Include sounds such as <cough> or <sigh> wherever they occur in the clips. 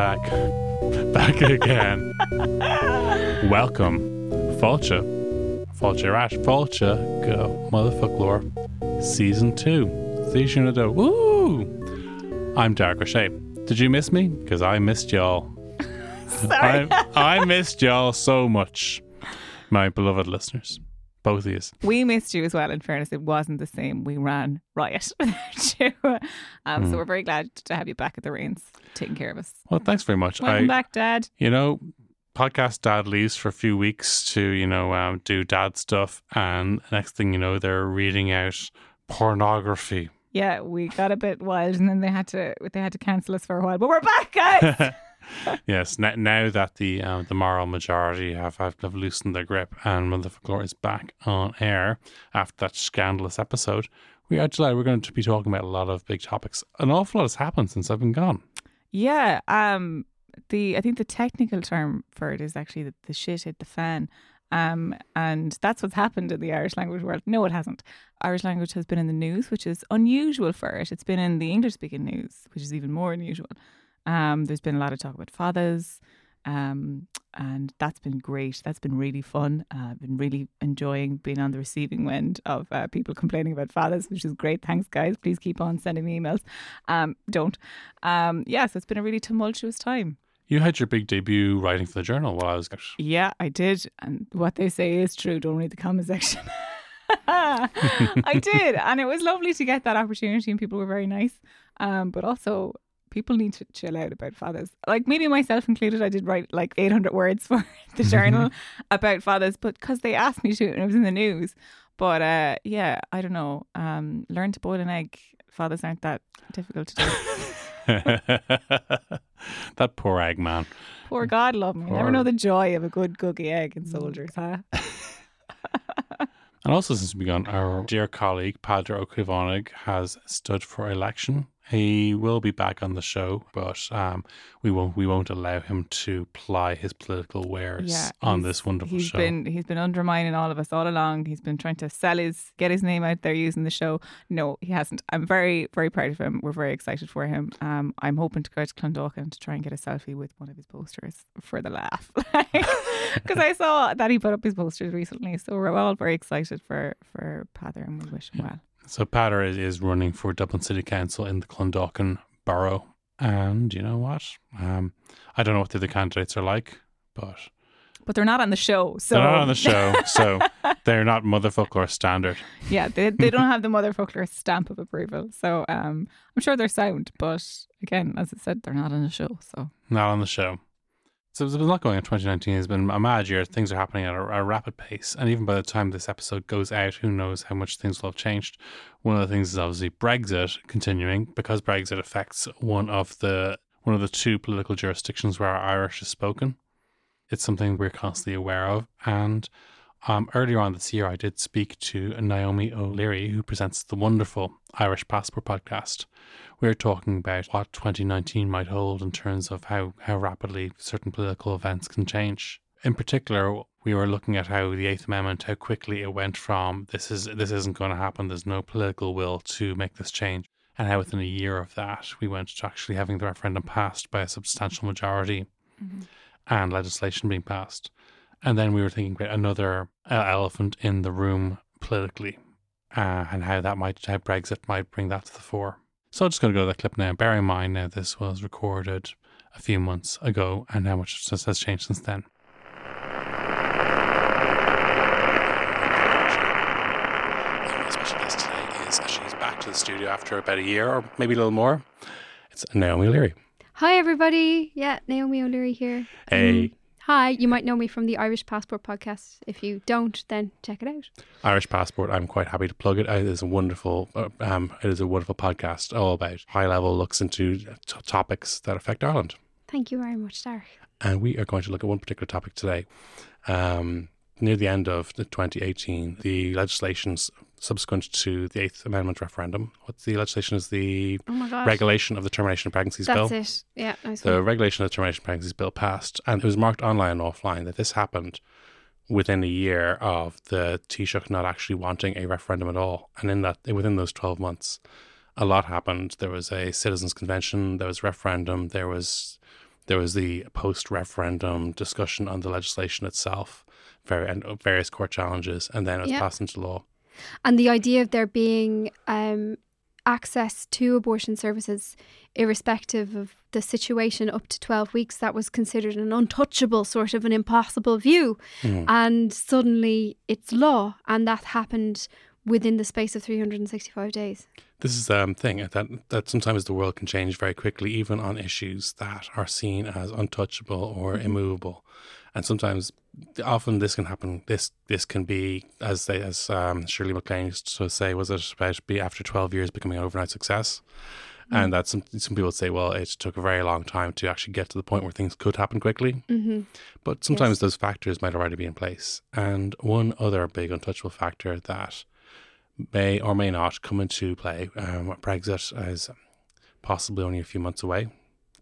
Back? Back again. Welcome, Fulcha. Fulcha Rash. Fulcha Go Motherfoclóir Season 2. Season 2. Woo! I'm Darach Ó Séaghdha. Did you miss me? Because I missed y'all. <laughs> Sorry. I, I missed y'all so much, my beloved listeners. Both of you. we missed you as well. In fairness, it wasn't the same. We ran riot <laughs> without you. Um, Hmm. So we're very glad to have you back at the reins, taking care of us. Well, thanks very much. Welcome I, back, Dad. you know, podcast dad leaves for a few weeks to, you know, um, do dad stuff. And next thing you know, they're reading out pornography. Yeah, we got a bit wild, and then they had to they had to cancel us for a while, but we're back, guys. <laughs> <laughs> yes, n- now that the um, the moral majority have, have, have loosened their grip and Motherfoclóir is back on air after that scandalous episode, we are delighted. We're going to be talking about a lot of big topics. An awful lot has happened since I've been gone. yeah. Um. The I think the technical term for it is actually that the shit hit the fan. Um, and that's what's happened in the Irish language world. No, it hasn't. Irish language has been in the news, which is unusual for it. It's been in the English speaking news, which is even more unusual. Um, there's been a lot of talk about fadas, um, and that's been great. That's been really fun. Uh, I've been really enjoying being on the receiving end of uh, people complaining about fadas, which is great. Thanks, guys. Please keep on sending me emails. Um, don't. Um, yeah, so it's been a really tumultuous time. You had your big debut writing for the journal while I was. Yeah, I did. And what they say is true. Don't read the comment section. <laughs> I did. And it was lovely to get that opportunity, and people were very nice. Um, but also, people need to chill out about fadas. Like, maybe myself included, I did write like 800 words for <laughs> the journal <laughs> about fadas, but because they asked me to, and it was in the news. But uh, yeah, I don't know. Um, learn to boil an egg. Fadas aren't that difficult to do. <laughs> that poor egg man. Poor God love me. You never know the joy of a good googie egg in soldiers, huh? And also since we've begun, our dear colleague, Peadar Ó Caomhánaigh, has stood for election. He will be back on the show, but um, we won't we won't allow him to ply his political wares Yeah, on this wonderful He's show. been he's been undermining all of us all along. He's been trying to sell his get his name out there using the show. No, he hasn't. I'm very very proud of him. We're very excited for him. Um, I'm hoping to go to Clondalkin to try and get a selfie with one of his posters for the laugh, <laughs> because I saw that he put up his posters recently. So we're all very excited for for Peadar and we wish him well. So Peadar is, is running for Dublin City Council in the Clondalkin borough. And you know what? Um, I don't know what the other candidates are like, but But they're not on the show, so they're not on the <laughs> show, so they're not Motherfoclóir standard. yeah, they, they <laughs> don't have the Motherfoclóir stamp of approval. So um, I'm sure they're sound, but again, as I said, they're not on the show. So Not on the show. So there's been a lot going on. 2019 has been a mad year. Things are happening at a, a rapid pace. And even by the time this episode goes out, who knows how much things will have changed. One of the things is obviously Brexit continuing because Brexit affects one of the one of the two political jurisdictions where Irish is spoken. It's something we're constantly aware of. And um, earlier on this year, I did speak to Naomi O'Leary, who presents the wonderful Irish Passport podcast. We were talking about what 2019 might hold in terms of how, how rapidly certain political events can change. In particular, we were looking at how the Eighth Amendment, how quickly it went from this is this isn't going to happen, there's no political will to make this change, and how within a year of that we went to actually having the referendum passed by a substantial majority and legislation being passed. And then we were thinking about another uh, elephant in the room politically, uh, and how that might, how Brexit might bring that to the fore. So I'm just going to go to that clip now. Bear in mind now this was recorded a few months ago, and how much has has changed since then. My special guest today is she's back to the studio after about a year or maybe a little more. It's Naomi O'Leary. Hi, everybody. Yeah, Naomi O'Leary here. Hey. Um, hi, you might know me from the Irish Passport podcast. If you don't, then check it out. Irish Passport. I'm quite happy to plug it. It is a wonderful, uh, um, it is a wonderful podcast all about high level looks into t- topics that affect Ireland. Thank you very much, Darach. And we are going to look at one particular topic today. Um, near the end of the 2018, the legislations subsequent to the Eighth Amendment referendum. What the legislation is the Oh regulation of the termination of pregnancies bill. That's it. Yeah, The regulation of the termination of pregnancies bill passed, and it was marked online and offline that this happened within a year of the Taoiseach not actually wanting a referendum at all. And in that, within those 12 months, a lot happened. There was a citizens' convention, there was referendum, there was there was the post-referendum discussion on the legislation itself, very, and various court challenges, and then it was Yeah. passed into law. And the idea of there being um, access to abortion services, irrespective of the situation, up to 12 weeks, that was considered an untouchable, sort of an impossible view. Mm. And suddenly it's law. And that happened within the space of 365 days. This is the um, thing that that sometimes the world can change very quickly, even on issues that are seen as untouchable or Mhm. immovable, and sometimes, often this can happen. This this can be as they as um, Shirley MacLaine used to say, was it about be after twelve years becoming an overnight success, and that some some people say, well, it took a very long time to actually get to the point where things could happen quickly. Mm-hmm. But sometimes Yes. those factors might already be in place. And one other big untouchable factor that may or may not come into play, um, Brexit is possibly only a few months away,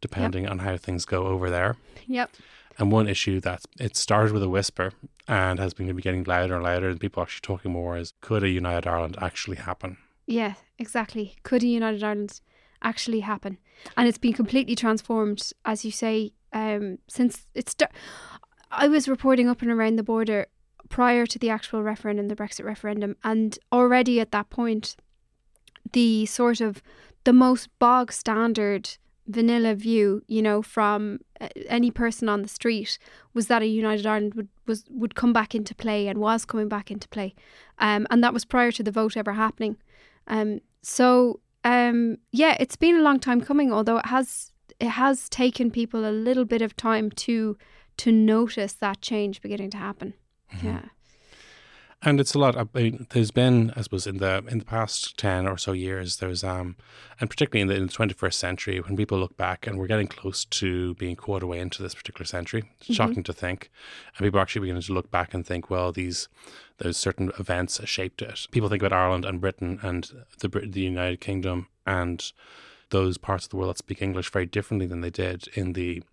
depending on how things go over there. Yep. And one issue that it started with a whisper and has been getting louder and louder, and people actually talking more is could a United Ireland actually happen? Yeah, exactly. Could a United Ireland actually happen? And it's been completely transformed, as you say, um, since it's. St- I was reporting up and around the border prior to the actual referendum, the Brexit referendum, and already at that point, the sort of the most bog standard vanilla view, you know, from uh, any person on the street was that a United Ireland would was would come back into play and was coming back into play, um, and that was prior to the vote ever happening. Um, so um, yeah, it's been a long time coming. Although it has it has taken people a little bit of time to to notice that change beginning to happen. Yeah. And it's a lot. I mean, there's been, I suppose, in the in the past ten or so years, there's um, and particularly in the, in the 21st century, when people look back and we're getting close to being quarter way into this particular century, it's Mhm. shocking to think, and people are actually beginning to look back and think, well, these those certain events shaped it. People think about Ireland and Britain and the the United Kingdom and those parts of the world that speak English very differently than they did in the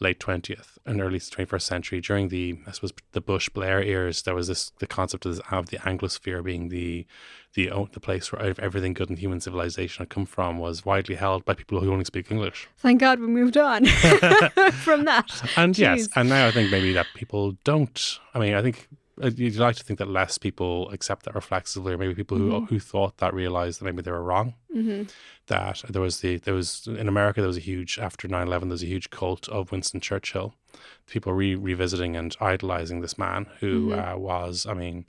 late 20th and early 21st century during the I suppose the Bush Blair eras there was this the concept of, of the Anglosphere being the the the place where everything good in human civilization had come from was widely held by people who only speak English Thank God we moved on <laughs> <laughs> from that. and yes and now I think maybe that people don't I mean I think you'd like to think that less people accept that reflexively or maybe people who Mhm. who thought that realized that maybe they were wrong hmm that there was the there was in America there was a huge after 9-11 there was a huge cult of Winston Churchill people re- revisiting and idolizing this man who Mhm. uh, was I mean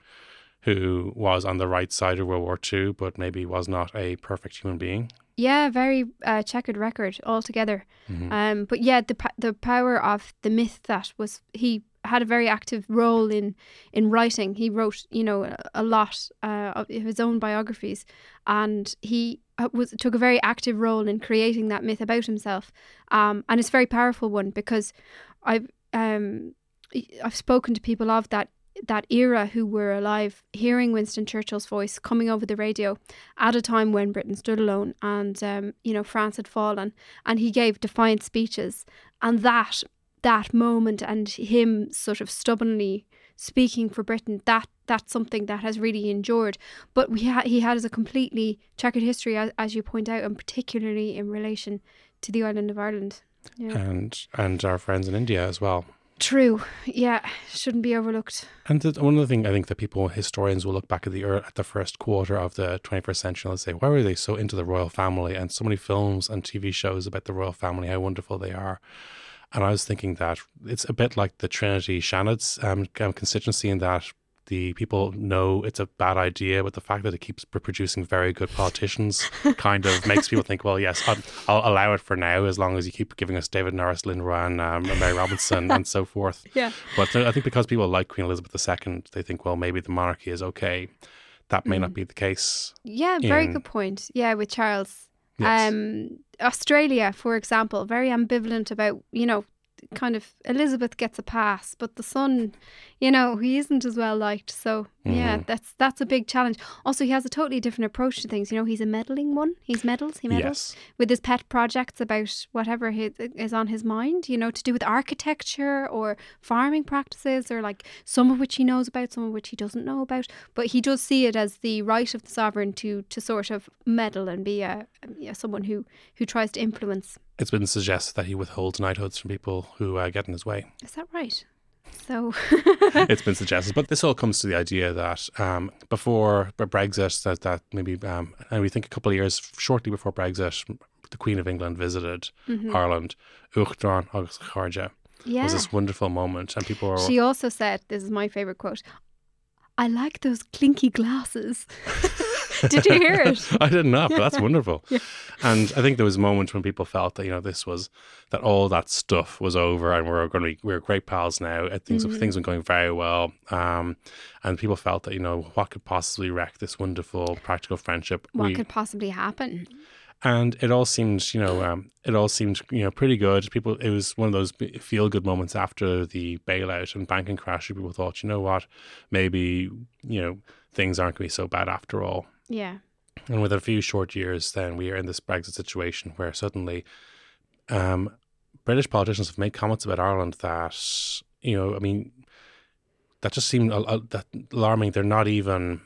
who was on the right side of World War II but maybe was not a perfect human being Yeah, very uh, checkered record altogether. Mhm. Um, but yeah, the the power of the myth that was he had a very active role in in writing. He wrote, you know, a, lot uh, of his own biographies, and he uh, was took a very active role in creating that myth about himself. Um, and it's a very powerful one because I've um, I've spoken to people of that that era who were alive, hearing Winston Churchill's voice coming over the radio at a time when Britain stood alone and um, you know France had fallen, and he gave defiant speeches, and that that moment and him sort of stubbornly speaking for Britain that that's something that has really endured. But we ha- he has a completely checkered history, as, as you point out, and particularly in relation to the island of Ireland. Yeah. and and our friends in India as well True. Yeah, shouldn't be overlooked. And the, one of the things I think that people, historians, will look back at the at the first quarter of the 21st century and say, why were they so into the royal family? And so many films and TV shows about the royal family, how wonderful they are. And I was thinking that it's a bit like the Trinity Seanad um, um, constituency in that the people know it's a bad idea, but the fact that it keeps producing very good politicians <laughs> kind of makes people think, well, yes, I'll, I'll allow it for now as long as you keep giving us David Norris, Lynn Ruane, um, Mary Robinson, <laughs> and so forth. Yeah. But I think because people like Queen Elizabeth II, they think, well, maybe the monarchy is okay. That may not be the case. Yeah, very In- good point. Yeah, with Charles. Yes. Um, Australia, for example, very ambivalent about, you know, kind of Elizabeth gets a pass, but the son, you know, he isn't as well liked. So Yeah, Mhm. that's that's a big challenge. Also, he has a totally different approach to things. You know, he's a meddling one. He's meddles. He meddles Yes. with his pet projects about whatever his, is on his mind. You know, to do with architecture or farming practices, or like some of which he knows about, some of which he doesn't know about. But he does see it as the right of the sovereign to to sort of meddle and be a, yeah, someone who who tries to influence. It's been suggested that he withholds knighthoods from people who uh, get in his way. Is that right? So <laughs> it's been suggested, but this all comes to the idea that um, before Brexit, that that maybe, um, and we think a couple of years shortly before Brexit, the Queen of England visited Ireland. Uachtaráin agus chairde Mm-hmm. yeah. was this wonderful moment, and people were. She also said, "This is my favorite quote. I like those clinky glasses." <laughs> <laughs> Did you hear it? <laughs> I didn't know, but that's wonderful. And I think there was moments when people felt that you know this was that all that stuff was over, and we're going to be we're great pals now. Uh, Things Mm-hmm. things were going very well, um, and people felt that you know what could possibly wreck this wonderful practical friendship. What We- could possibly happen? and it all seemed you know um, it all seemed you know pretty good people it was one of those feel good moments after the bailout and banking crash people thought you know what maybe you know things aren't going to be so bad after all Yeah. and with a few short years then we are in this brexit situation where suddenly um, british politicians have made comments about ireland that you know i mean that just seemed a- a- that alarming they're not even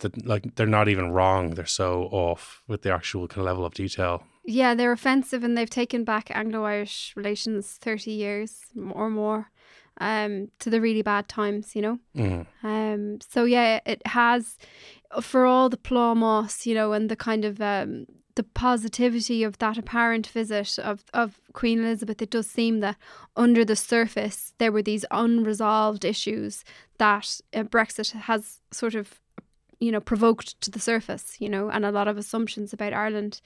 that like they're not even wrong they're so off with the actual kind of level of detail Yeah, they're offensive and they've taken back Anglo Irish relations 30 years or more um, to the really bad times, you know? Mm. Um, so, yeah, it has, for all the plámás, you know, and the kind of um, the positivity of that apparent visit of, of Queen Elizabeth, it does seem that under the surface there were these unresolved issues that uh, Brexit has sort of, you know, provoked to the surface, you know, and a lot of assumptions about Ireland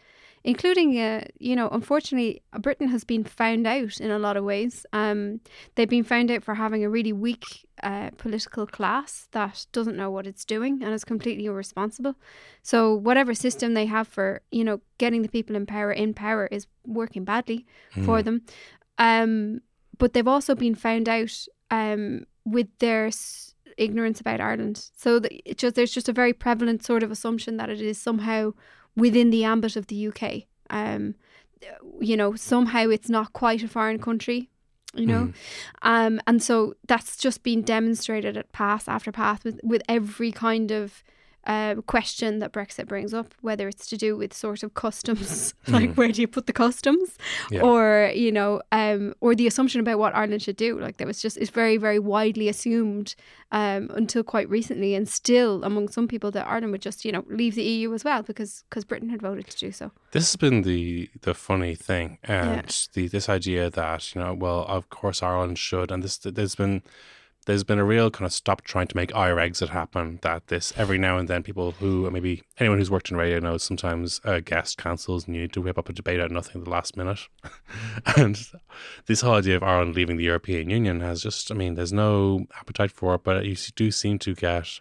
including, uh, you know, unfortunately, Britain has been found out in a lot of ways. Um, they've been found out for having a really weak uh, political class that doesn't know what it's doing and is completely irresponsible. So whatever system they have for, you know, getting the people in power in power is working badly for them. Um, but they've also been found out um, with their s- ignorance about Ireland. So the, it just there's just a very prevalent sort of assumption that it is somehow within the ambit of the UK. Um, you know, somehow it's not quite a foreign country. You know, um, and so that's just been demonstrated at pass after pass with with every kind of uh, question that Brexit brings up, whether it's to do with sort of customs, <laughs> like where do you put the customs, Yeah. or you know, um, or the assumption about what Ireland should do. Like that was just it's very very widely assumed um, until quite recently, and still among some people that Ireland would just you know leave the EU as well because because Britain had voted to do so. This has been the the funny thing, and the this idea that you know, well, of course Ireland should, and this there's been there's been a real kind of stop trying to make Irexit happen. That this every now and then people who maybe anyone who's worked in radio knows sometimes uh, guest cancels and you need to whip up a debate out of nothing at the last minute. <laughs> and this whole idea of Ireland leaving the European Union has just, I mean, there's no appetite for it, but you do seem to get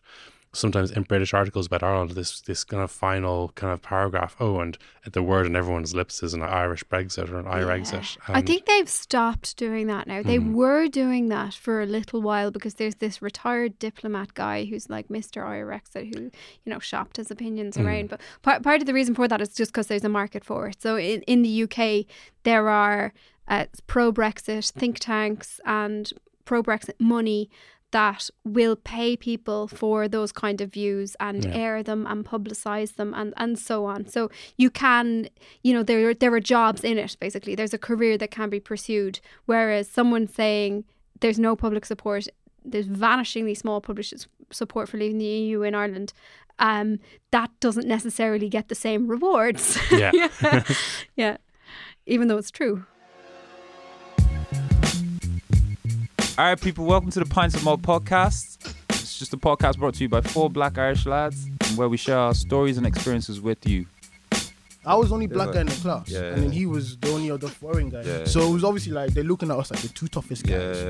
sometimes in British articles about Ireland, this this kind of final kind of paragraph. Oh, and the word on everyone's lips is an Irish Brexit or an Irexit. I think they've stopped doing that now. They were doing that for a little while because there's this retired diplomat guy who's like Mr. Irexit who, you know, shopped his opinions around. But part, part of the reason for that is just because there's a market for it. So in, in the UK, there are uh, pro Brexit think tanks and pro Brexit money that will pay people for those kind of views and Yeah. air them and publicize them and, and so on. So you can, you know, there there are jobs in it basically. There's a career that can be pursued. Whereas someone saying there's no public support, there's vanishingly small public support for leaving the EU in Ireland. Um, that doesn't necessarily get the same rewards. Yeah. <laughs> yeah. yeah. Even though it's true. All right, people, welcome to the Pints of Malt podcast. It's just a podcast brought to you by four black Irish lads, where we share our stories and experiences with you. I was the only black guy in the class, Yeah. and then he was the only other foreign guy. Yeah. So it was obviously like they're looking at us like the two toughest guys.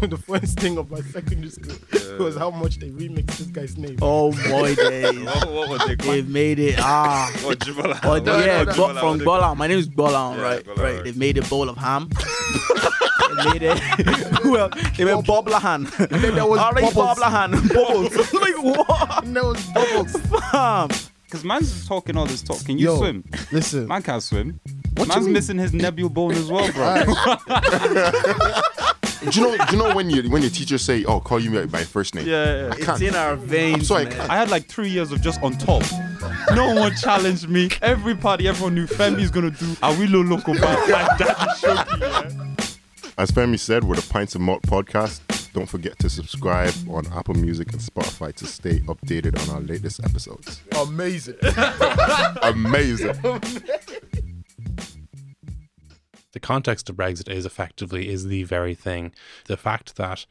<laughs> the funniest thing of my secondary school was how much they remixed this guy's name. Oh boy, days. <laughs> what, what was it? They've made it. Ah. What, Jibala? Oh, What- yeah, what Bo- from What- Bolan. My name is Bolan, Yeah, right? Bolan, right. right. They've made a bowl of ham. <laughs> Lady. well, they went Boblahan. And then there was All right, bubbles. Boblahan. Bubbles. like what? And there was bubbles. Fam. Because man's talking all this talk. Can you Yo, swim? Listen, Man can't swim. What Man's mean? missing his nebule bone as well, bro. Do you know? Do you know when you when your teachers say, "Oh, call you by first name"? Yeah, it's in our veins. I'm sorry, I man. can't. I had like three years of just on top. No one challenged me. Everybody, everyone knew Femi's gonna do a Willow Loco back like <laughs> Daddy Shoki. Yeah? As Femi said, we're the Pints of Malt podcast. Don't forget to subscribe on Apple Music and Spotify to stay updated on our latest episodes. amazing. Amazing. <laughs> the context of Brexit is effectively is the very thing. The fact that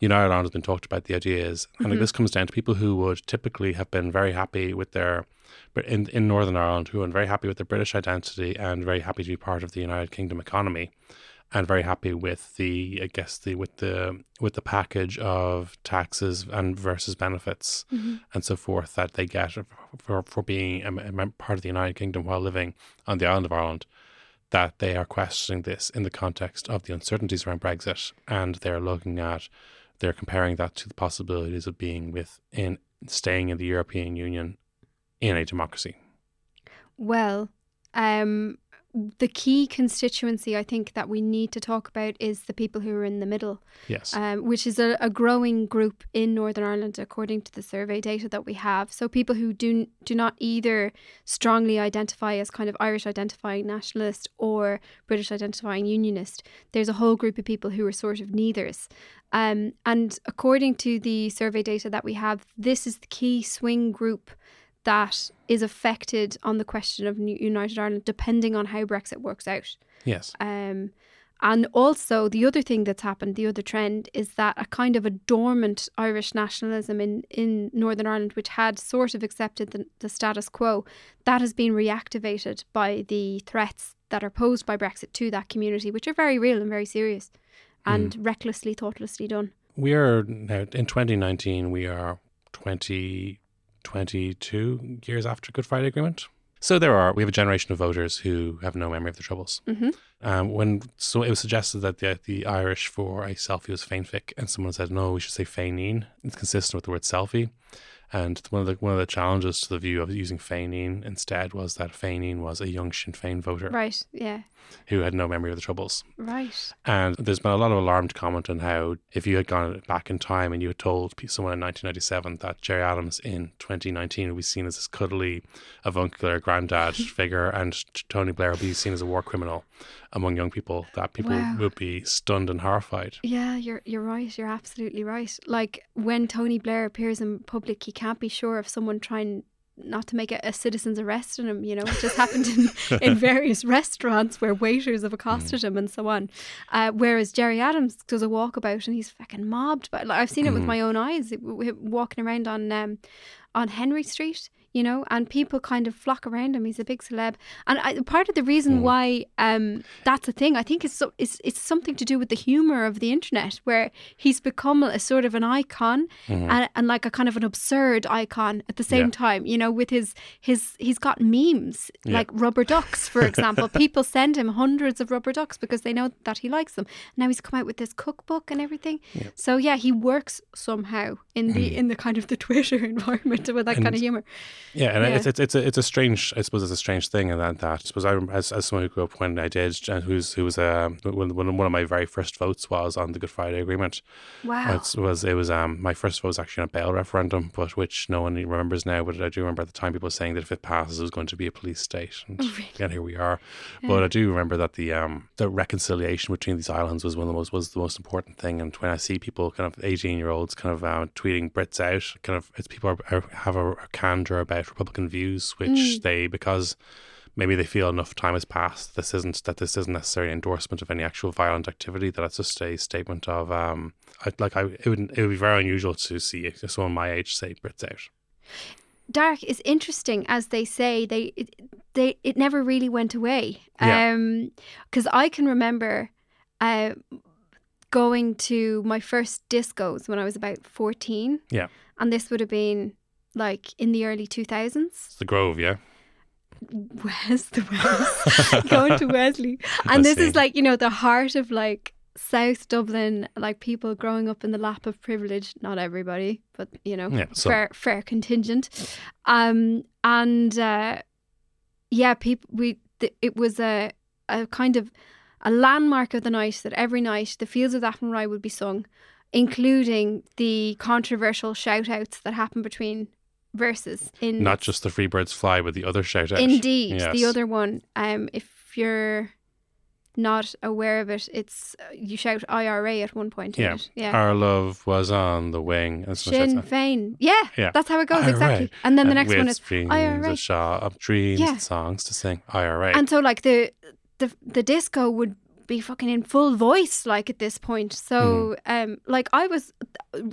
United Ireland has been talked about, the idea is, and this mm-hmm. comes down to people who would typically have been very happy with their, but in, in Northern Ireland, who are very happy with their British identity and very happy to be part of the United Kingdom economy, and very happy with the, I guess the with the with the package of taxes and versus benefits mm-hmm. and so forth that they get for for being a, a part of the United Kingdom while living on the island of Ireland that they are questioning this in the context of the uncertainties around Brexit, and they're looking at, they're comparing that to the possibilities of being within, staying in the European Union in a democracy. Well, um, the key constituency I think that we need to talk about is the people who are in the middle, Yes. um, which is a, a growing group in Northern Ireland according to the survey data that we have. So people who do do not either strongly identify as kind of Irish identifying nationalist or British identifying unionist. There's a whole group of people who are sort of neithers. Um, and according to the survey data that we have, this is the key swing group that is affected on the question of United Ireland, depending on how Brexit works out. yes. Um, and also, the other thing that's happened, the other trend, is that a kind of a dormant Irish nationalism in, in Northern Ireland, which had sort of accepted the, the status quo, that has been reactivated by the threats that are posed by Brexit to that community, which are very real and very serious and recklessly, thoughtlessly done. We are now in 2019, we are 20, 22 years after Good Friday Agreement. So there are, we have a generation of voters who have no memory of the troubles. hmm Um, when so it was suggested that the the Irish for a selfie was féinphic, and someone said no, we should say féinín. It's consistent with the word selfie. And one of the one of the challenges to the view of using féinín instead was that féinín was a young Sinn Féin voter Right, yeah, who had no memory of the troubles. right. And there's been a lot of alarmed comment on how if you had gone back in time and you had told someone in 1997 that Gerry Adams in 2019 would be seen as this cuddly, avuncular granddad <laughs> figure and Tony Blair would be seen as a war criminal among young people, that people Wow. would be stunned and horrified. Yeah, you're you're right. You're absolutely right. Like when Tony Blair appears in public, he can't be sure if someone trying not to make a, a citizen's arrest on him. You know, which has happened in, in <laughs> various restaurants where waiters have accosted him and so on. Uh, whereas Gerry Adams does a walkabout and he's fucking mobbed. But like, I've seen it with my own eyes, it- w- walking around on um, on Henry Street. You know, and people kind of flock around him. He's a big celeb, and I, part of the reason mm. why um, that's a thing, I think, is so, it's it's something to do with the humor of the internet, where he's become a sort of an icon mm-hmm. and, and like a kind of an absurd icon at the same Yeah. time. You know, with his his he's got memes Yeah. like rubber ducks, for <laughs> example. people send him hundreds of rubber ducks because they know that he likes them. Now he's come out with this cookbook and everything. So yeah, he works somehow in the mm. in the kind of the Twitter <laughs> environment with that kind of humor. Yeah, and Yeah. it's it's it's a, it's a strange. I suppose it's a strange thing, and that that I suppose I as, as someone who grew up when I did, and who's who was um when, when one of my very first votes was on the Good Friday Agreement. Wow. It was it was um my first vote was actually on a bail referendum, but which no one remembers now. But I do remember at the time people saying that if it passes, it was going to be a police state, and, <laughs> and here we are. But I do remember that the um the reconciliation between these islands was one of the most was the most important thing. And when I see people kind of eighteen year olds kind of uh, tweeting Brits out, kind of it's people are, are, have a, a candor about Republican views, which they because maybe they feel enough time has passed. This isn't that this isn't necessarily an endorsement of any actual violent activity. That it's just a statement of um, I, like I it would it would be very unusual to see someone my age say Brits out. Dark is interesting, as they say. They it, they it never really went away. Yeah. Um, because I can remember, uh, going to my first discos when I was about fourteen. Yeah. and this would have been like in the early two thousands. It's the Grove, yeah. West, the West, <laughs> going to Wesley, <laughs> and this is like you know the heart of like South Dublin, like people growing up in the lap of privilege, not everybody, but you know, Yeah, so- fair fair contingent. Um, and uh, yeah, people we th- it was a a kind of a landmark of the night that every night the Fields of Athenry would be sung, including the controversial shout outs that happened between verses in Not just the free birds fly, but the other shout out. Indeed, the other one. Um, if you're not aware of it, it's uh, you shout IRA at one point. Yeah. yeah. Our love was on the wing. Sinn shouts. Féin. Yeah, Yeah. that's how it goes IRA. exactly. And then the next one is IRA. a shot of dreams, Yeah. songs to sing. IRA. and so like the the the disco would be fucking in full voice like at this point. So Mm-hmm. um like I was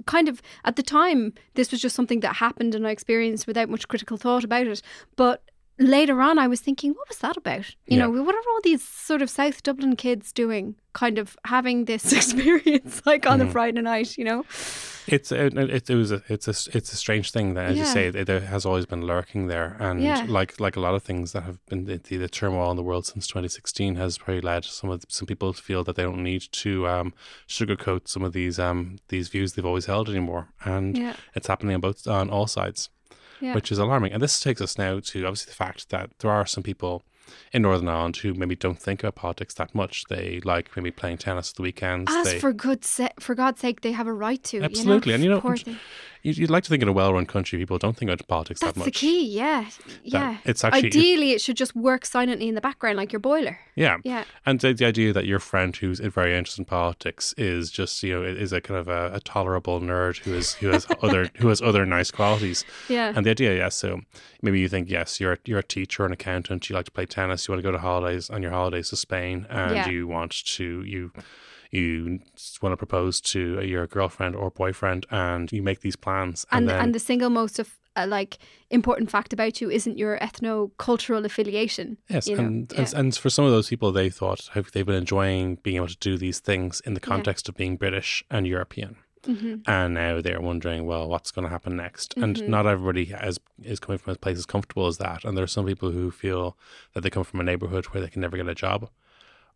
kind of at the time this was just something that happened and I experienced without much critical thought about it. But later on I was thinking what was that about? You Yeah. know, what are all these sort of South Dublin kids doing kind of having this <laughs> experience like on Mhm. a Friday night, you know? It's it, it, it was a it's a it's a strange thing that, as you say, it, it has always been lurking there, and Yeah. like like a lot of things that have been the, the, turmoil in the world since 2016 has probably led some of some people to feel that they don't need to um, sugarcoat some of these um these views they've always held anymore, and Yeah. it's happening on both on all sides, Yeah. which is alarming. And this takes us now to obviously the fact that there are some people in Northern Ireland who maybe don't think about politics that much. They like maybe playing tennis at the weekends. As they, for good sa- for God's sake, they have a right to. Absolutely, you and you know. You'd, you'd like to think in a well-run country, people don't think about politics That's that much. That's the key. Yeah, yeah. it's actually- ideally it should just work silently in the background, like your boiler. Yeah, Yeah, and the, the idea that your friend who's very interested in politics is just you know is a kind of a, a tolerable nerd who is who has <laughs> other who has other nice qualities. yeah, And the idea, yes, so maybe you think yes, you're a, you're a teacher, an accountant, you like to play tennis, you want to go to holidays on your holidays to Spain, and Yeah. you want to you you want to propose to your girlfriend or boyfriend, and you make these plans, and, and then and the single most of uh, like important fact about you isn't your ethno cultural affiliation. Yes, you know? and, yeah. and and for some of those people, they thought they've been enjoying being able to do these things in the Yeah. context of being British and European, Mhm. and now they're wondering, well, what's going to happen next? And Mhm. not everybody has is coming from a place as comfortable as that, and there are some people who feel that they come from a neighborhood where they can never get a job,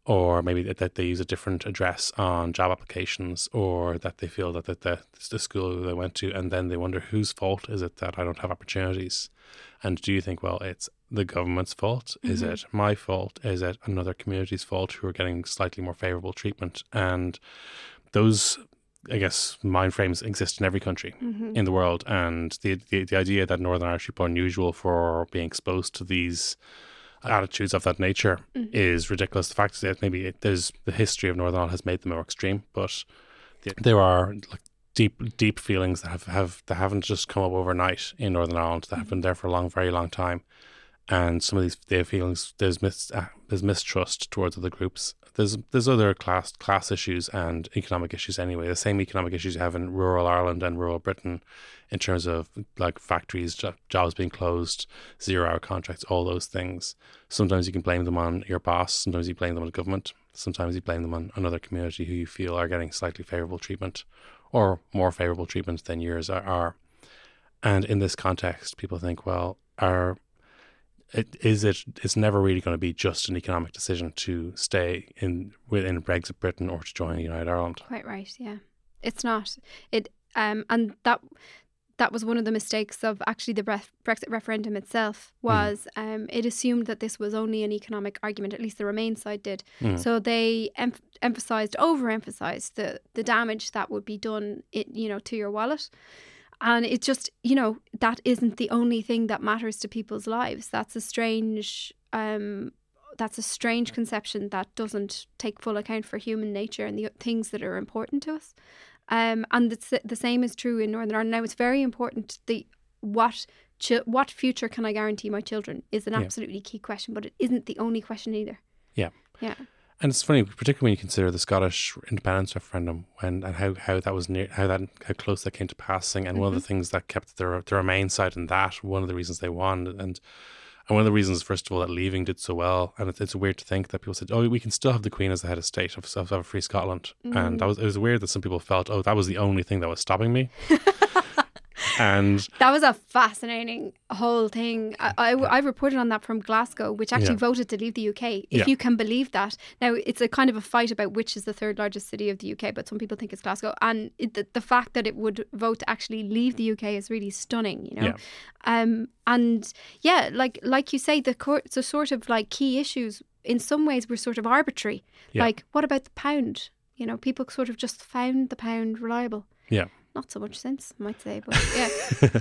or maybe that, that they use a different address on job applications, or that they feel that, that the, the school they went to, and then they wonder whose fault is it that I don't have opportunities. And do you think, well, it's the government's fault? Is Mhm. it my fault? Is it another community's fault who are getting slightly more favorable treatment? And those, I guess, mind frames exist in every country Mhm. in the world. And the, the, the idea that Northern Irish people are unusual for being exposed to these attitudes of that nature Mhm. is ridiculous. The fact is that maybe it, there's the history of Northern Ireland has made them more extreme, but the, there are like deep, deep feelings that have, have that haven't just come up overnight in Northern Ireland that have been there for a long, very long time. And some of these their feelings, there's mis, uh, there's mistrust towards other groups. There's there's other class class issues and economic issues anyway. The same economic issues you have in rural Ireland and rural Britain, in terms of like factories, jo- jobs being closed, zero hour contracts, all those things. Sometimes you can blame them on your boss. Sometimes you blame them on the government. Sometimes you blame them on another community who you feel are getting slightly favorable treatment, or more favorable treatment than yours are. are. And in this context, people think, well, are it, is it? It's never really going to be just an economic decision to stay in within Brexit Britain or to join United Ireland. Quite right. Yeah, it's not. It um and that that was one of the mistakes of actually the Brexit referendum itself was um it assumed that this was only an economic argument. At least the Remain side did. Mm. So they em- emphasized, overemphasized the the damage that would be done, it, you know, to your wallet. And it just, you know, that isn't the only thing that matters to people's lives. That's a strange, um, that's a strange conception that doesn't take full account for human nature and the things that are important to us. Um, and it's, the same is true in Northern Ireland. Now, it's very important the what chi- what future can I guarantee my children is an Yeah. absolutely key question, but it isn't the only question either. Yeah. Yeah. And it's funny, particularly when you consider the Scottish independence referendum, when and how, how that was near, how that how close that came to passing, and one of the mm-hmm. things that kept the the Remain side in that, one of the reasons they won, and and one of the reasons, first of all, that leaving did so well, and it's, it's weird to think that people said, "Oh, we can still have the Queen as the head of state of, of, of free Scotland," and that mm-hmm. was it was weird that some people felt, "Oh, that was the only thing that was stopping me." <laughs> and <laughs> That was a fascinating whole thing. I, I, I reported on that from Glasgow, which actually Yeah. voted to leave the UK. If Yeah. you can believe that. Now, it's a kind of a fight about which is the third largest city of the UK, but some people think it's Glasgow. And it, the, the fact that it would vote to actually leave the UK is really stunning, you know? Yeah. Um, and yeah, like like you say, the, court, the sort of like key issues in some ways were sort of arbitrary. Like, what about the pound? You know, people sort of just found the pound reliable. yeah. Not so much sense, I might say, but <laughs> yeah.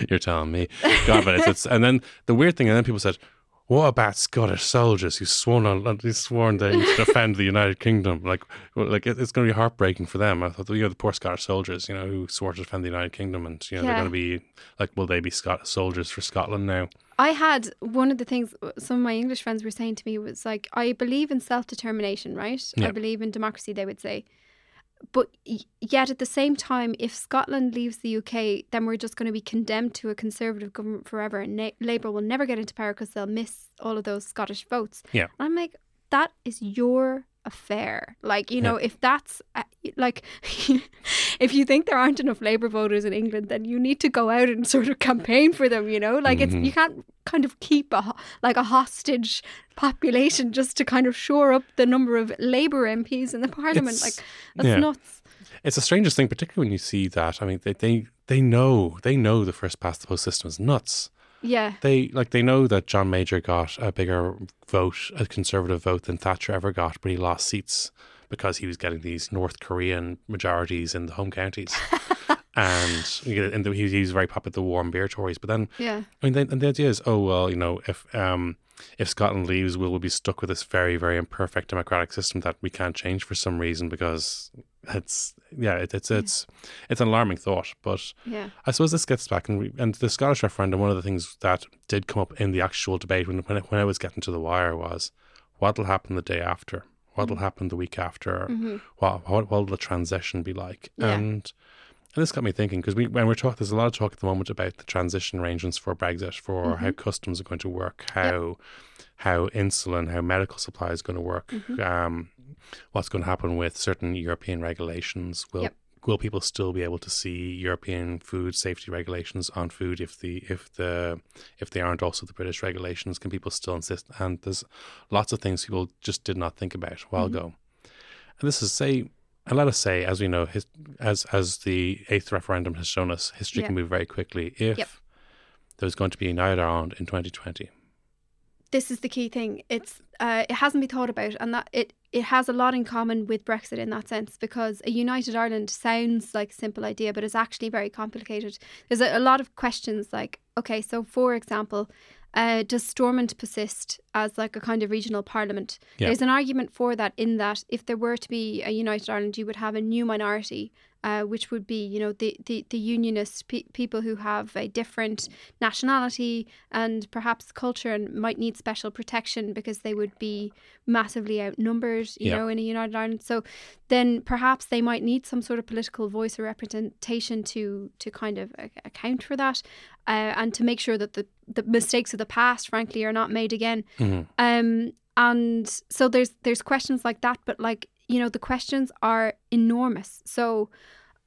<laughs> You're telling me, God, but it's, it's and then the weird thing, and then people said, "What about Scottish soldiers who sworn on, who sworn they to defend the United Kingdom? Like, like it, it's going to be heartbreaking for them." I thought, you know, the poor Scottish soldiers, you know, who swore to defend the United Kingdom, and you know, they're going to be like, will they be Scottish soldiers for Scotland now? I had one of the things some of my English friends were saying to me was like, I believe in self determination, right? Yeah. I believe in democracy, they would say. But yet at the same time, if Scotland leaves the UK, then we're just going to be condemned to a conservative government forever, and Na- Labour will never get into power because they'll miss all of those Scottish votes. Yeah. And I'm like, that is your affair. Like, you know, if that's uh, like, <laughs> if you think there aren't enough Labour voters in England, then you need to go out and sort of campaign for them. You know, like it's Mhm. you can't kind of keep a like a hostage population just to kind of shore up the number of Labour MPs in the Parliament. It's- like that's yeah. nuts. It's the strangest thing, particularly when you see that. I mean, they they, they know they know the first past the post system is nuts. Yeah. They like they know that John Major got a bigger vote, a conservative vote than Thatcher ever got, but he lost seats because he was getting these North Korean majorities in the home counties. <laughs> and you know, and he, he was very popular with the warm beer Tories. But then, Yeah. I mean, the, and the idea is, oh well, you know, if um if Scotland leaves, we'll, we'll be stuck with this very very imperfect democratic system that we can't change for some reason because it's yeah, it, it's it's it's an alarming thought, but. Yeah. I suppose this gets back and we, and the Scottish referendum. One of the things that did come up in the actual debate when when, it, when I was getting to the wire was what'll happen the day after, what'll happen the week after, Mm-hmm. what what will the transition be like, Yeah. and and this got me thinking because we when we're talking, there's a lot of talk at the moment about the transition arrangements for Brexit, for Mm-hmm. how customs are going to work, how how insulin, how medical supply is going to work, Mm-hmm. um, what's going to happen with certain European regulations. Will Yep. Will people still be able to see European food safety regulations on food if the if the if they aren't also the British regulations? Can people still insist? And there's lots of things people just did not think about a while Mm-hmm. ago. And this is say, and let us say, as we know, his, as as the eighth referendum has shown us, history can move very quickly. If Yep. there's going to be a United Ireland in 2020, this is the key thing. It's uh, it hasn't been thought about, and that it it has a lot in common with Brexit in that sense because a united Ireland sounds like a simple idea, but it's actually very complicated. There's a, a lot of questions like, okay, so for example, uh, does Stormont persist as like a kind of regional parliament? Yeah. There's an argument for that in that if there were to be a united Ireland, you would have a new minority. Uh, which would be, you know, the the, the unionist pe- people who have a different nationality and perhaps culture and might need special protection because they would be massively outnumbered, you Yeah. know, in a united Ireland. So then perhaps they might need some sort of political voice or representation to to kind of account for that, uh, and to make sure that the the mistakes of the past, frankly, are not made again. Mhm. Um, and so there's there's questions like that, but like you know, the questions are enormous. So,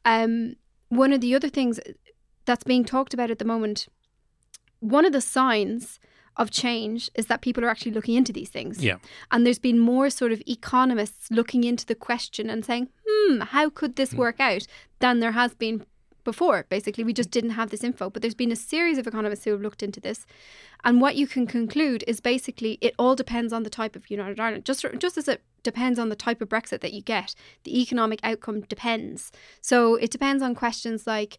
um, one of the other things that's being talked about at the moment, one of the signs of change is that people are actually looking into these things. Yeah. And there's been more sort of economists looking into the question and saying, hmm, how could this work out than there has been before. Basically, we just didn't have this info. But there's been a series of economists who have looked into this. And what you can conclude is basically it all depends on the type of United Ireland. Just, just as it depends on the type of Brexit that you get, the economic outcome depends. So it depends on questions like,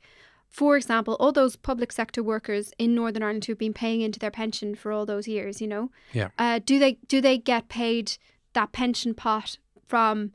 for example, all those public sector workers in Northern Ireland who've been paying into their pension for all those years, you know, Yeah. uh, do they do they get paid that pension pot from,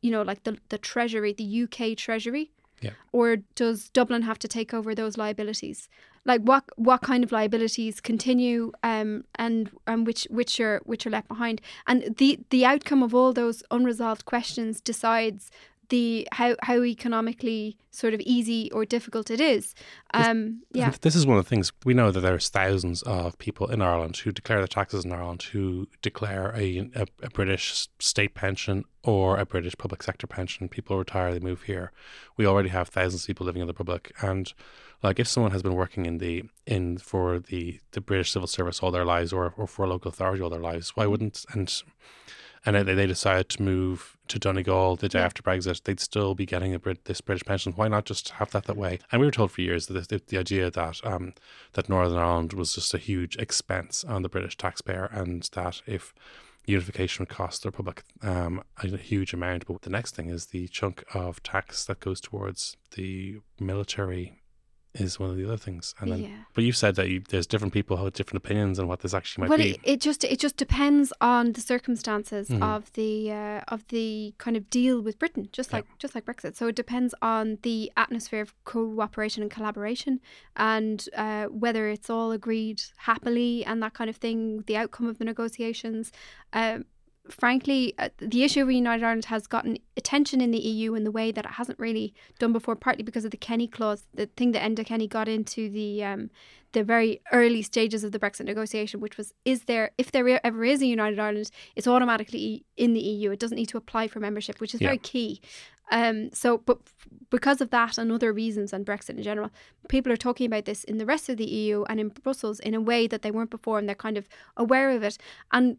you know, like the the Treasury, the UK Treasury? Yeah. Or does Dublin have to take over those liabilities? Like what what kind of liabilities continue um and and which which are which are left behind? And the the outcome of all those unresolved questions decides the how how economically sort of easy or difficult it is. Um, yeah, <laughs> This is one of the things we know that there's thousands of people in Ireland who declare their taxes in Ireland who declare a, a, a British state pension or a British public sector pension. People retire, they move here. We already have thousands of people living in the public, and like if someone has been working in the in for the the British civil service all their lives or or for a local authority all their lives, why wouldn't and and they, they decided to move to Donegal the day Yeah. after Brexit, they'd still be getting a Brit- this British pension. Why not just have that that way? And we were told for years that the, the idea that um, that Northern Ireland was just a huge expense on the British taxpayer, and that if unification would cost the Republic um, a huge amount. But the next thing is the chunk of tax that goes towards the military is one of the other things. And then, yeah. but you said that you, there's different people who have different opinions on what this actually might well, be. it, it just it just depends on the circumstances Mhm. of the uh, of the kind of deal with Britain, just Yeah. like just like Brexit. So it depends on the atmosphere of cooperation and collaboration, and uh, whether it's all agreed happily and that kind of thing. The outcome of the negotiations. Um, frankly, uh, the issue of United Ireland has gotten attention in the EU in the way that it hasn't really done before, partly because of the Kenny clause, the thing that Enda Kenny got into the um, the very early stages of the Brexit negotiation, which was is there if there ever is a United Ireland, it's automatically in the EU. It doesn't need to apply for membership, which is Yeah. very key. Um, so, but f- because of that and other reasons, and Brexit in general, people are talking about this in the rest of the EU and in Brussels in a way that they weren't before, and they're kind of aware of it. And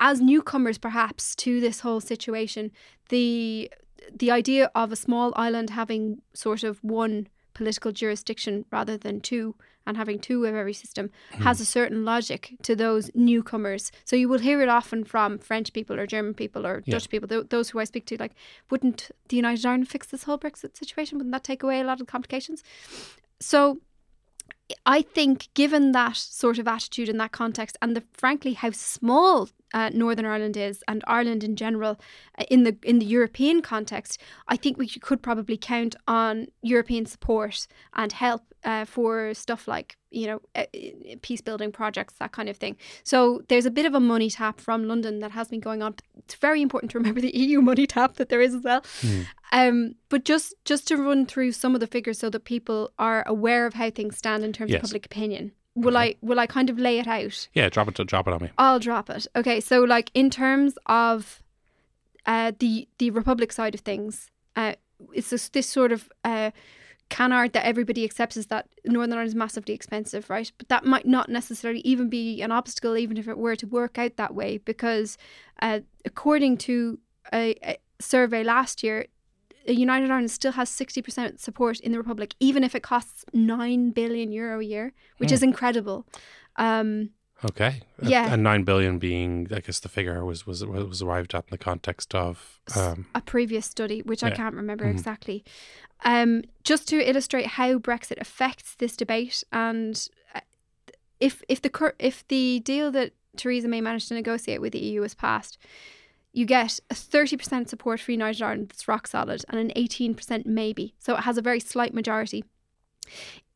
as newcomers, perhaps to this whole situation, the the idea of a small island having sort of one political jurisdiction rather than two and having two of every system hmm. has a certain logic to those newcomers. So you will hear it often from French people or German people or Yeah. Dutch people, th- those who I speak to, like, wouldn't the United Ireland fix this whole Brexit situation? Wouldn't that take away a lot of the complications? So I think, given that sort of attitude in that context, and the frankly how small uh, Northern Ireland is, and Ireland in general, uh, in the in the European context, I think we could probably count on European support and help uh, for stuff like you know uh, uh, peace building projects, that kind of thing. So there's a bit of a money tap from London that has been going on. It's very important to remember <laughs> the EU money tap that there is as well. Um, but just just to run through some of the figures so that people are aware of how things stand in terms Yes. of public opinion. Will I will I kind of lay it out? yeah, drop it, drop it on me. I'll drop it. Okay, so like in terms of uh, the the Republic side of things, uh, it's this, this sort of uh, canard that everybody accepts is that Northern Ireland is massively expensive, right? But that might not necessarily even be an obstacle, even if it were to work out that way, because uh, according to a, a survey last year. United Ireland still has 60% support in the Republic, even if it costs 9 billion euro a year, which is incredible. Um, Okay. Yeah. And nine billion being, I guess, the figure was was was arrived at in the context of. Um, a previous study, which I can't remember Mhm. exactly. Um, just to illustrate how Brexit affects this debate, and uh, if if the cur- if the deal that Theresa May managed to negotiate with the EU is passed, you get a thirty percent support for United Ireland that's rock solid, and an eighteen percent maybe. So it has a very slight majority.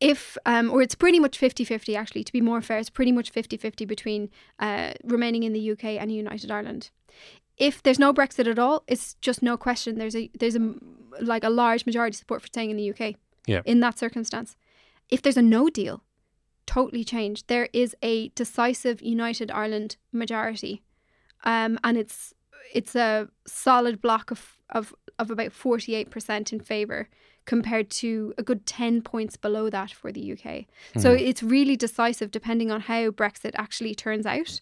If, um, or it's pretty much 50 50 actually, to be more fair, it's pretty much 50 50 between uh, remaining in the UK and United Ireland if there's no Brexit at all, it's just no question. There's a there's a like a large majority support for staying in the UK. Yeah. In that circumstance, if there's a no deal, totally changed. There is a decisive United Ireland majority, um, and it's it's a solid block of of of about forty eight percent in favour compared to a good 10 points below that for the UK. So it's really decisive depending on how Brexit actually turns out.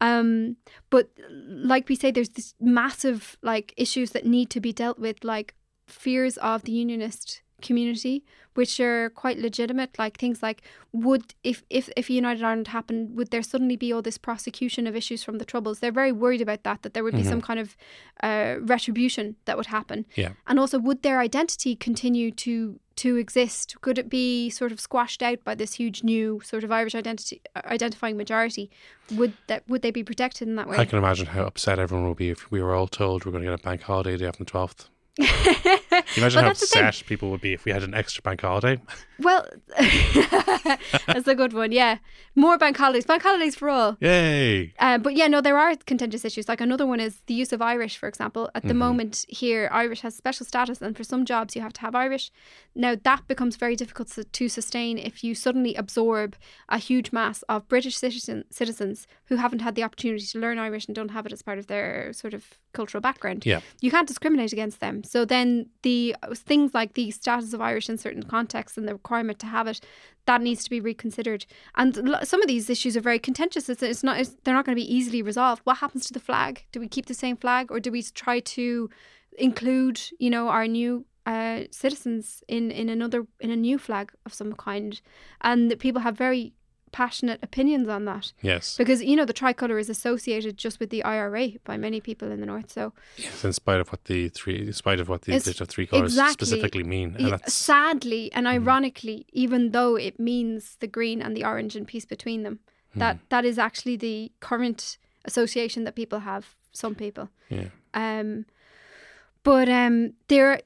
Um, but like we say, there's this massive like issues that need to be dealt with, like fears of the unionist community, which are quite legitimate. Like things like would if if if United Ireland happened, would there suddenly be all this prosecution of issues from the Troubles? They're very worried about that. That there would be some kind of uh, retribution that would happen. Yeah. And also, would their identity continue to to exist? Could it be sort of squashed out by this huge new sort of Irish identity identifying majority? Would that would they be protected in that way? I can imagine how upset everyone will be if we were all told we're going to get a bank holiday day after the twelfth. Imagine how that's the thing. upset people would be if we had an extra bank holiday? Well, <laughs> that's a good one. Yeah, more bank holidays. Bank holidays for all. Yay! Uh, but yeah, no, there are contentious issues. Like another one is the use of Irish, for example. At the Mm-hmm. moment here, Irish has special status, and for some jobs, you have to have Irish. Now, that becomes very difficult to, to sustain if you suddenly absorb a huge mass of British citizen, citizens who haven't had the opportunity to learn Irish and don't have it as part of their sort of cultural background. Yeah. You can't discriminate against them. So then the things like the status of Irish in certain contexts and the requirement to have it, that needs to be reconsidered. And some of these issues are very contentious. It's, it's not. It's, they're not going to be easily resolved. What happens to the flag? Do we keep the same flag, or do we try to include, you know, our new uh, citizens in in another in a new flag of some kind? And that people have very passionate opinions on that Yes. because you know the tricolour is associated just with the IRA by many people in the north. So yes. In spite of what the three, in spite of what the digital three exactly. specifically mean, and that's sadly and Mm. ironically, even though it means the green and the orange and peace between them, Mm. that that is actually the current association that people have. Some people, yeah. um, but um, there,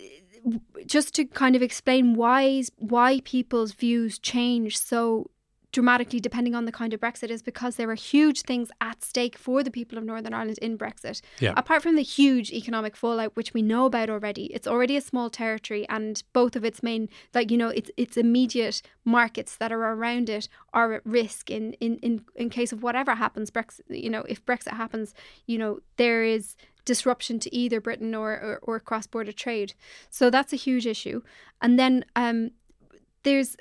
just to kind of explain why why people's views change so dramatically depending on the kind of Brexit is because there are huge things at stake for the people of Northern Ireland in Brexit. Yeah. Apart from the huge economic fallout, which we know about already, it's already a small territory, and both of its main, like you know, its its immediate markets that are around it are at risk in in in, in case of whatever happens. Brexit, you know, if Brexit happens, you know, there is disruption to either Britain or or, or cross border trade. So that's a huge issue, and then um, there's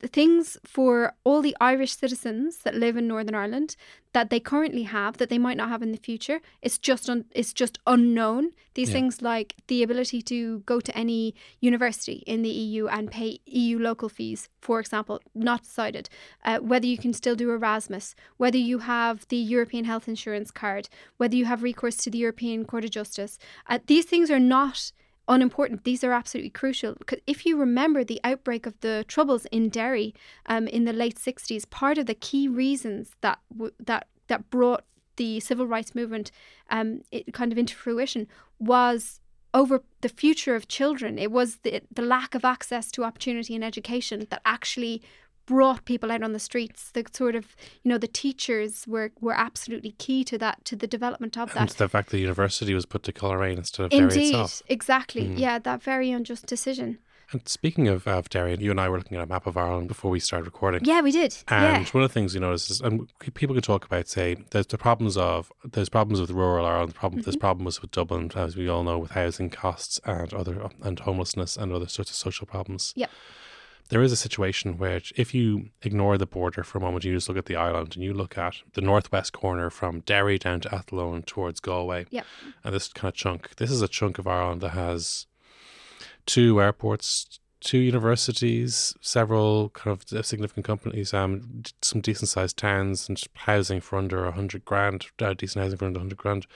the things for all the Irish citizens that live in Northern Ireland that they currently have that they might not have in the future. It's just un- it's just unknown. These Yeah. things like the ability to go to any university in the EU and pay EU local fees, for example, not decided. Uh, whether you can still do Erasmus, whether you have the European Health Insurance card, whether you have recourse to the European Court of Justice. Uh, these things are not unimportant. These are absolutely crucial. Because If you remember the outbreak of the troubles in Derry um, in the late sixties, part of the key reasons that w- that that brought the civil rights movement um, it kind of into fruition was over the future of children. It was the the lack of access to opportunity and education that actually brought people out on the streets. The sort of you know the teachers were were absolutely key to that to the development of that. And the fact the university was put to Coleraine instead of Derry Indeed, itself. exactly. Mm. Yeah, that very unjust decision. And speaking of, of Derry, you and I were looking at a map of Ireland before we started recording. Yeah, we did. And yeah. one of the things you notice is, and people can talk about, say, there's the problems of there's problems with rural Ireland. Problem, There's Mm-hmm. problems with Dublin, as we all know, with housing costs and other and homelessness and other sorts of social problems. Yep. There is a situation where if you ignore the border for a moment, you just look at the island and you look at the northwest corner from Derry down to Athlone towards Galway. Yep. And this kind of chunk, this is a chunk of Ireland that has two airports, two universities, several kind of significant companies, um, some decent sized towns, and housing for under a hundred grand, uh, decent housing for under a hundred grand.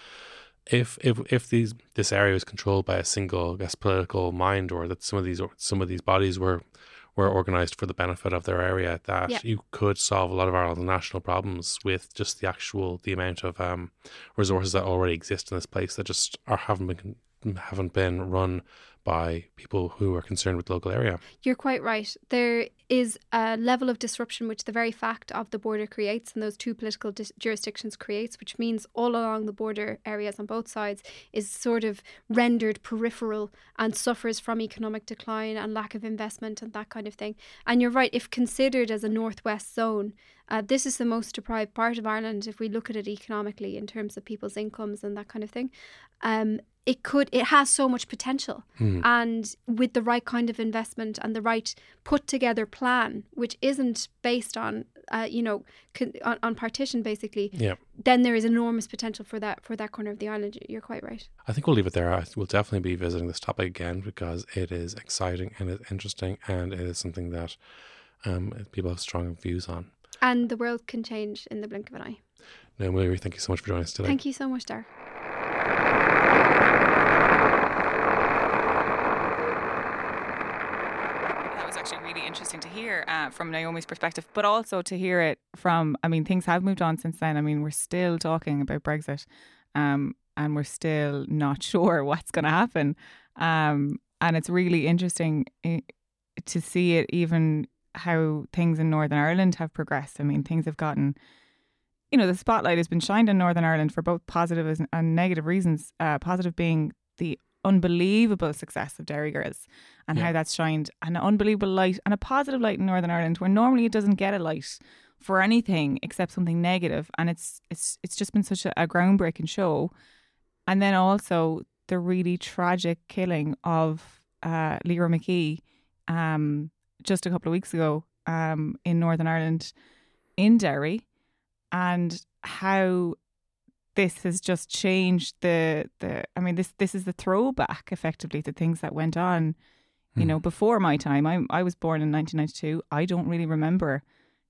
If if if these this area is controlled by a single, I guess, political mind, or that some of these or some of these bodies were were organized for the benefit of their area, that Yeah. you could solve a lot of Ireland's national problems with just the actual the amount of um, resources that already exist in this place that just are haven't been haven't been run by people who are concerned with the local area. You're quite right. There is a level of disruption which the very fact of the border creates and those two political dis- jurisdictions creates, which means all along the border areas on both sides is sort of rendered peripheral and suffers from economic decline and lack of investment and that kind of thing. And you're right, if considered as a northwest zone, uh, this is the most deprived part of Ireland if we look at it economically in terms of people's incomes and that kind of thing. Um, it could it has so much potential Hmm. and with the right kind of investment and the right put together plan which isn't based on uh, you know con- on, on partition basically Yeah. then there is enormous potential for that for that corner of the island you're quite right I think we'll leave it there. I- We'll definitely be visiting this topic again because it is exciting and it's interesting and it is something that um, people have strong views on. and the world can change in the blink of an eye No, thank you so much for joining us today. thank you so much dar That was actually really interesting to hear uh, from Naomi's perspective, but also to hear it from, I mean, things have moved on since then. I mean, we're still talking about Brexit. Um, and we're still not <laughs> sure what's going to happen. Um, and it's really interesting eh, to see it even how things in Northern Ireland have progressed. I mean, things have gotten, you know, the spotlight has been shined on Northern Ireland for both and negative reasons. Uh, positive being the unbelievable success of Derry Girls and Yeah. how that's shined an unbelievable light and a positive light in Northern Ireland where normally it doesn't get a light for anything except something negative. negative and it's it's it's just been such a, a groundbreaking show and then also the really tragic killing of uh, Lyra McKee um, just a couple of weeks ago um, in Northern Ireland in Derry and how this has just changed the the I mean this this is the throwback effectively to things that went on you Hmm. know before my time. I I was born in 1992 I don't really remember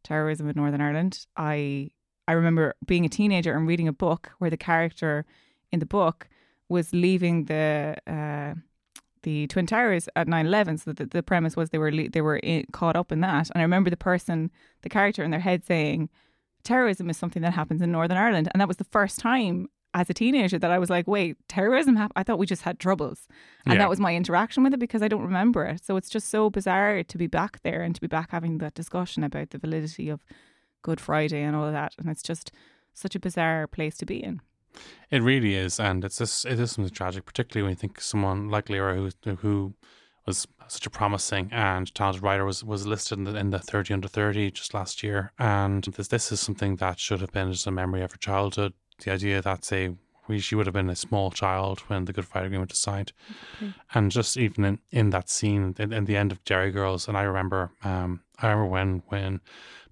terrorism in Northern Ireland. I I remember being a teenager and reading a book where the character in the book was leaving the uh, the Twin Towers at 9/11 so the, the premise was they were le- they were in, caught up in that. And I remember the person the character in their head saying terrorism is something that happens in Northern Ireland. And that was the first time as a teenager that I was like, wait, terrorism hap- I thought we just had troubles. And Yeah. that was my interaction with it because I don't remember it. So it's just so bizarre to be back there and to be back having that discussion about the validity of Good Friday and all of that. And it's just such a bizarre place to be in. It really is, and it's just it is something tragic, particularly when you think someone like Lyra, who who was such a promising and talented writer, was was listed in the, in the thirty under thirty just last year, and this this is something that should have been just a memory of her childhood. The idea that say we, she would have been a small child when the Good Friday Agreement was signed, and just even in, in that scene in, in the end of Derry Girls, and I remember um I remember when when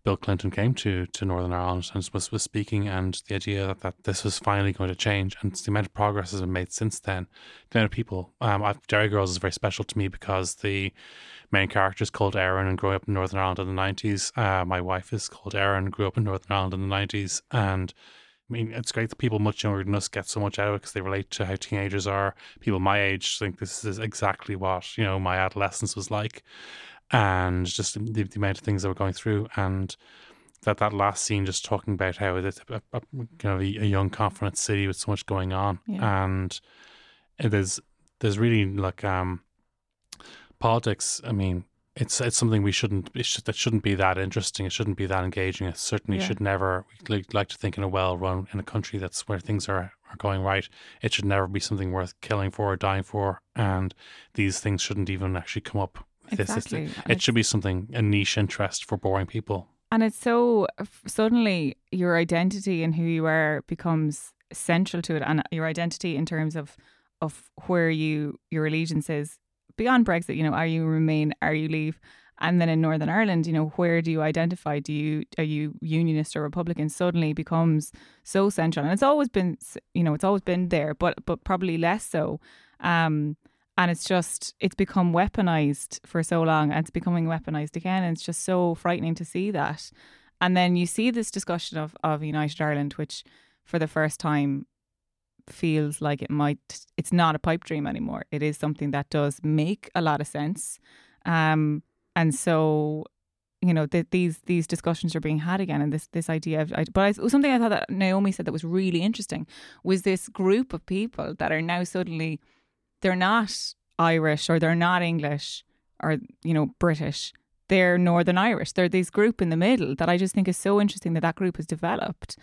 Bill Clinton came to, to Northern Ireland and was, was speaking, and the idea that, that this was finally going to change, and the amount of progress has been made since then. The amount of people, um, I've, Girls is very special to me because the main character is called Erin and growing up in Northern Ireland in the 90s. Uh, my wife is called Erin, grew up in Northern Ireland in the 90s. And I mean, it's great that people much younger than us get so much out of it because they relate to how teenagers are. People my age think this is exactly what, you know, my adolescence was like and just the, the amount of things that we're going through. And that that last scene just talking about how it's a, a, kind of a, young confident city with so much going on. Yeah. and is there's really like um politics i mean it's it's something we shouldn't it should, that shouldn't be that interesting. It shouldn't be that engaging. It certainly Yeah. should never we like, like to think in a well run in a country that's where things are are going right it should never be something worth killing for or dying for. And these things shouldn't even actually come up this Exactly. It should be something a niche interest for boring people. And it's so suddenly your identity and who you are becomes central to it, and your identity in terms of of where you your allegiance is beyond Brexit. You know, are you Remain? Are you Leave? And then in Northern Ireland, you know, where do you identify? Do you are you Unionist or Republican? Suddenly becomes so central, and it's always been, you know, it's always been there, but but probably less so. Um, and it's just it's become weaponized for so long and it's becoming weaponized again and it's just so frightening to see that. And then you see this discussion of of united ireland which for the first time feels like it might it's not a pipe dream anymore. It is something that does make a lot of sense. Um and so you know that these these discussions are being had again and this this idea of but I, something i thought that naomi said that was really interesting was this group of people that are now suddenly they're not Irish or they're not English or you know British. They're Northern Irish. They're this group in the middle that I just think is so interesting that that group has developed.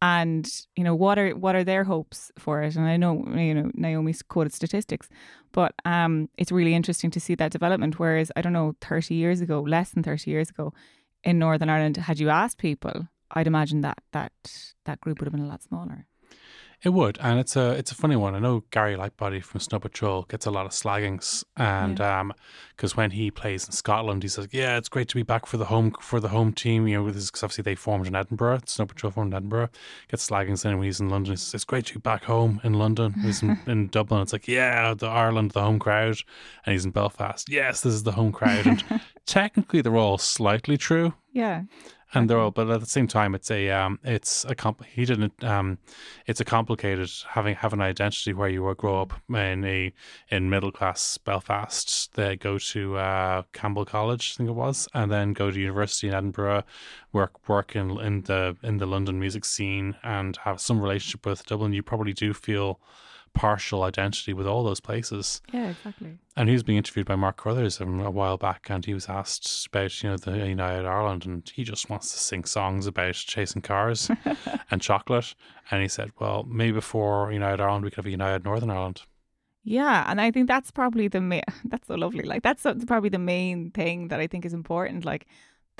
And you know what are what are their hopes for it? And I know you know Naomi's quoted statistics, but um, it's really interesting to see that development. Whereas I don't know, thirty years ago, less than thirty years ago, in Northern Ireland, had you asked people, I'd imagine that that that group would have been a lot smaller. It would, and it's a it's a funny one. I know Gary Lightbody from Snow Patrol gets a lot of slaggings, and um, because when he plays in Scotland, he says, "Yeah, it's great to be back for the home for the home team." You know, because obviously they formed in Edinburgh. Snow Patrol formed in Edinburgh. Gets slaggings then when he's in London. He says, "It's great to be back home in London." He's in, <laughs> in Dublin. It's like, yeah, the Ireland, the home crowd, and he's in Belfast. Yes, this is the home crowd, and <laughs> technically they're all slightly true. Yeah, and they're all, but at the same time, it's a um, it's a comp. He didn't um, it's a complicated having have an identity where you grow up in a in middle class Belfast. They go to uh, Campbell College, I think it was, and then go to university in Edinburgh, work work in in the in the London music scene, and have some relationship with Dublin. You probably do feel partial identity with all those places. Yeah, exactly. And he was being interviewed by Mark Carruthers a while back, and he was asked about you know the United Ireland, and he just wants to sing songs about chasing cars <laughs> and chocolate. And he said, "Well, maybe before United Ireland, we could have a United Northern Ireland." Yeah, and I think that's probably the main. <laughs> That's so lovely. Like that's probably the main thing that I think is important. Like,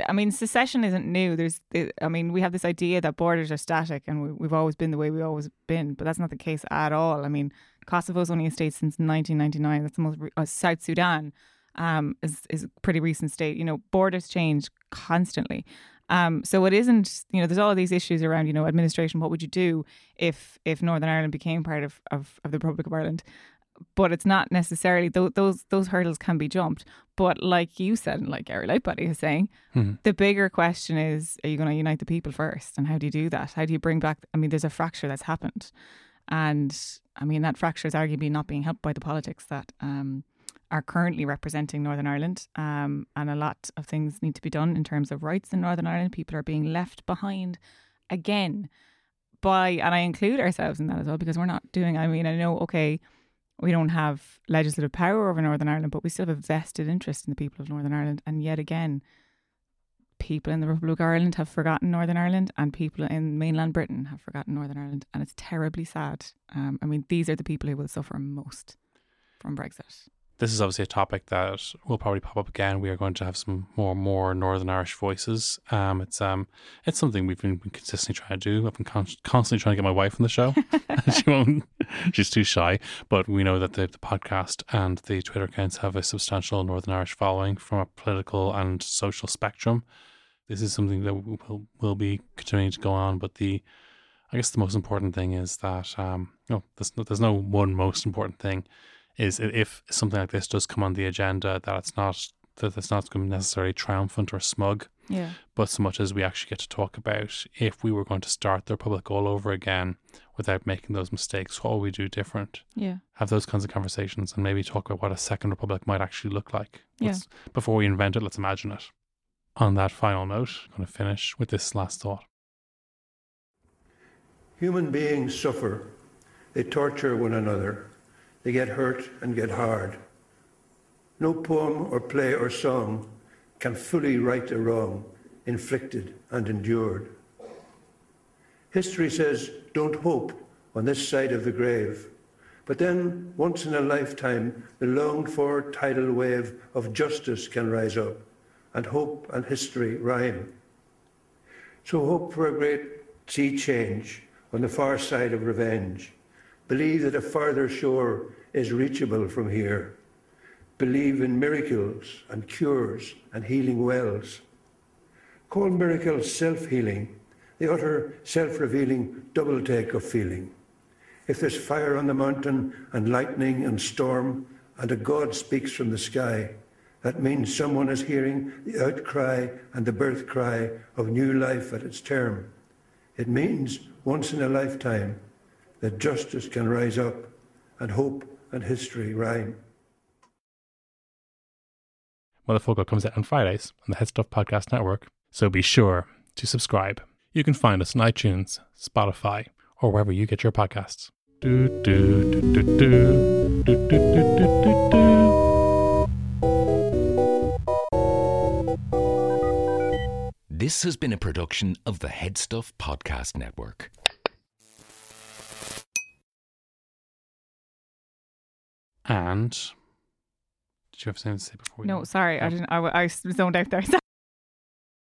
I mean, secession isn't new. There's, the- I mean, we have this idea that borders are static, and we, we've always been the way we've always been, but that's not the case at all. I mean, Kosovo's only a state since 1999. That's the most. Re- uh, South Sudan, um, is is a pretty recent state. You know, borders change constantly. Um, so it isn't, you know, there's all these issues around, you know, administration. What would you do if if Northern Ireland became part of, of, of the Republic of Ireland? But it's not necessarily those those those hurdles can be jumped. But like you said, and like Gary Lightbody is saying, Mhm. the bigger question is: Are you going to unite the people first? And how do you do that? How do you bring back? I mean, there's a fracture that's happened, and I mean that fracture is arguably not being helped by the politics that um, are currently representing Northern Ireland. Um, and a lot of things need to be done in terms of rights in Northern Ireland. People are being left behind again by, and I include ourselves in that as well because we're not doing. I mean, I know okay we don't have legislative power over Northern Ireland, but we still have a vested interest in the people of Northern Ireland. And yet again, people in the Republic of Ireland have forgotten Northern Ireland, and people in mainland Britain have forgotten Northern Ireland, and it's terribly sad. Um, I mean, these are the people who will suffer most from Brexit. This is obviously a topic that will probably pop up again. We are going to have some more more Northern Irish voices. Um, it's um, it's something we've been consistently trying to do. I've been con- constantly trying to get my wife on the show. <laughs> <laughs> she won't. She's too shy. But we know that the, the podcast and the Twitter accounts have a substantial Northern Irish following from a political and social spectrum. This is something that will will be continuing to go on. But the, I guess the most important thing is that um, no, there's no, there's no one most important thing is if something like this does come on the agenda, that it's not that it's not going to be necessarily triumphant or smug, Yeah. but so much as we actually get to talk about if we were going to start the republic all over again without making those mistakes, what would we do different? Yeah. Have those kinds of conversations and maybe talk about what a second republic might actually look like. Yeah. Let's- Before we invent it, let's imagine it. On that final note, I'm going to finish with this last thought. Human beings suffer. They torture one another. They get hurt and get hard. No poem or play or song can fully right a wrong inflicted and endured. History says, don't hope on this side of the grave. But then, once in a lifetime, the longed for tidal wave of justice can rise up, and hope and history rhyme. So hope for a great sea change on the far side of revenge. Believe that a farther shore is reachable from here. Believe in miracles and cures and healing wells. Call miracles self healing, the utter self revealing double take of feeling. If there's fire on the mountain and lightning and storm, and a God speaks from the sky, that means someone is hearing the outcry and the birth cry of new life at its term. It means once in a lifetime that justice can rise up and hope and history rhyme. Motherfoclóir comes out on Fridays on the Head Stuff Podcast Network, so be sure to subscribe. You can find us on iTunes, Spotify, or wherever you get your podcasts. Do, do, do, do, do, do, do, do, do, do, do. This has been a production of the Headstuff Podcast Network. And did you have something to say before? we No, sorry, I didn't. I, I zoned out there. <laughs>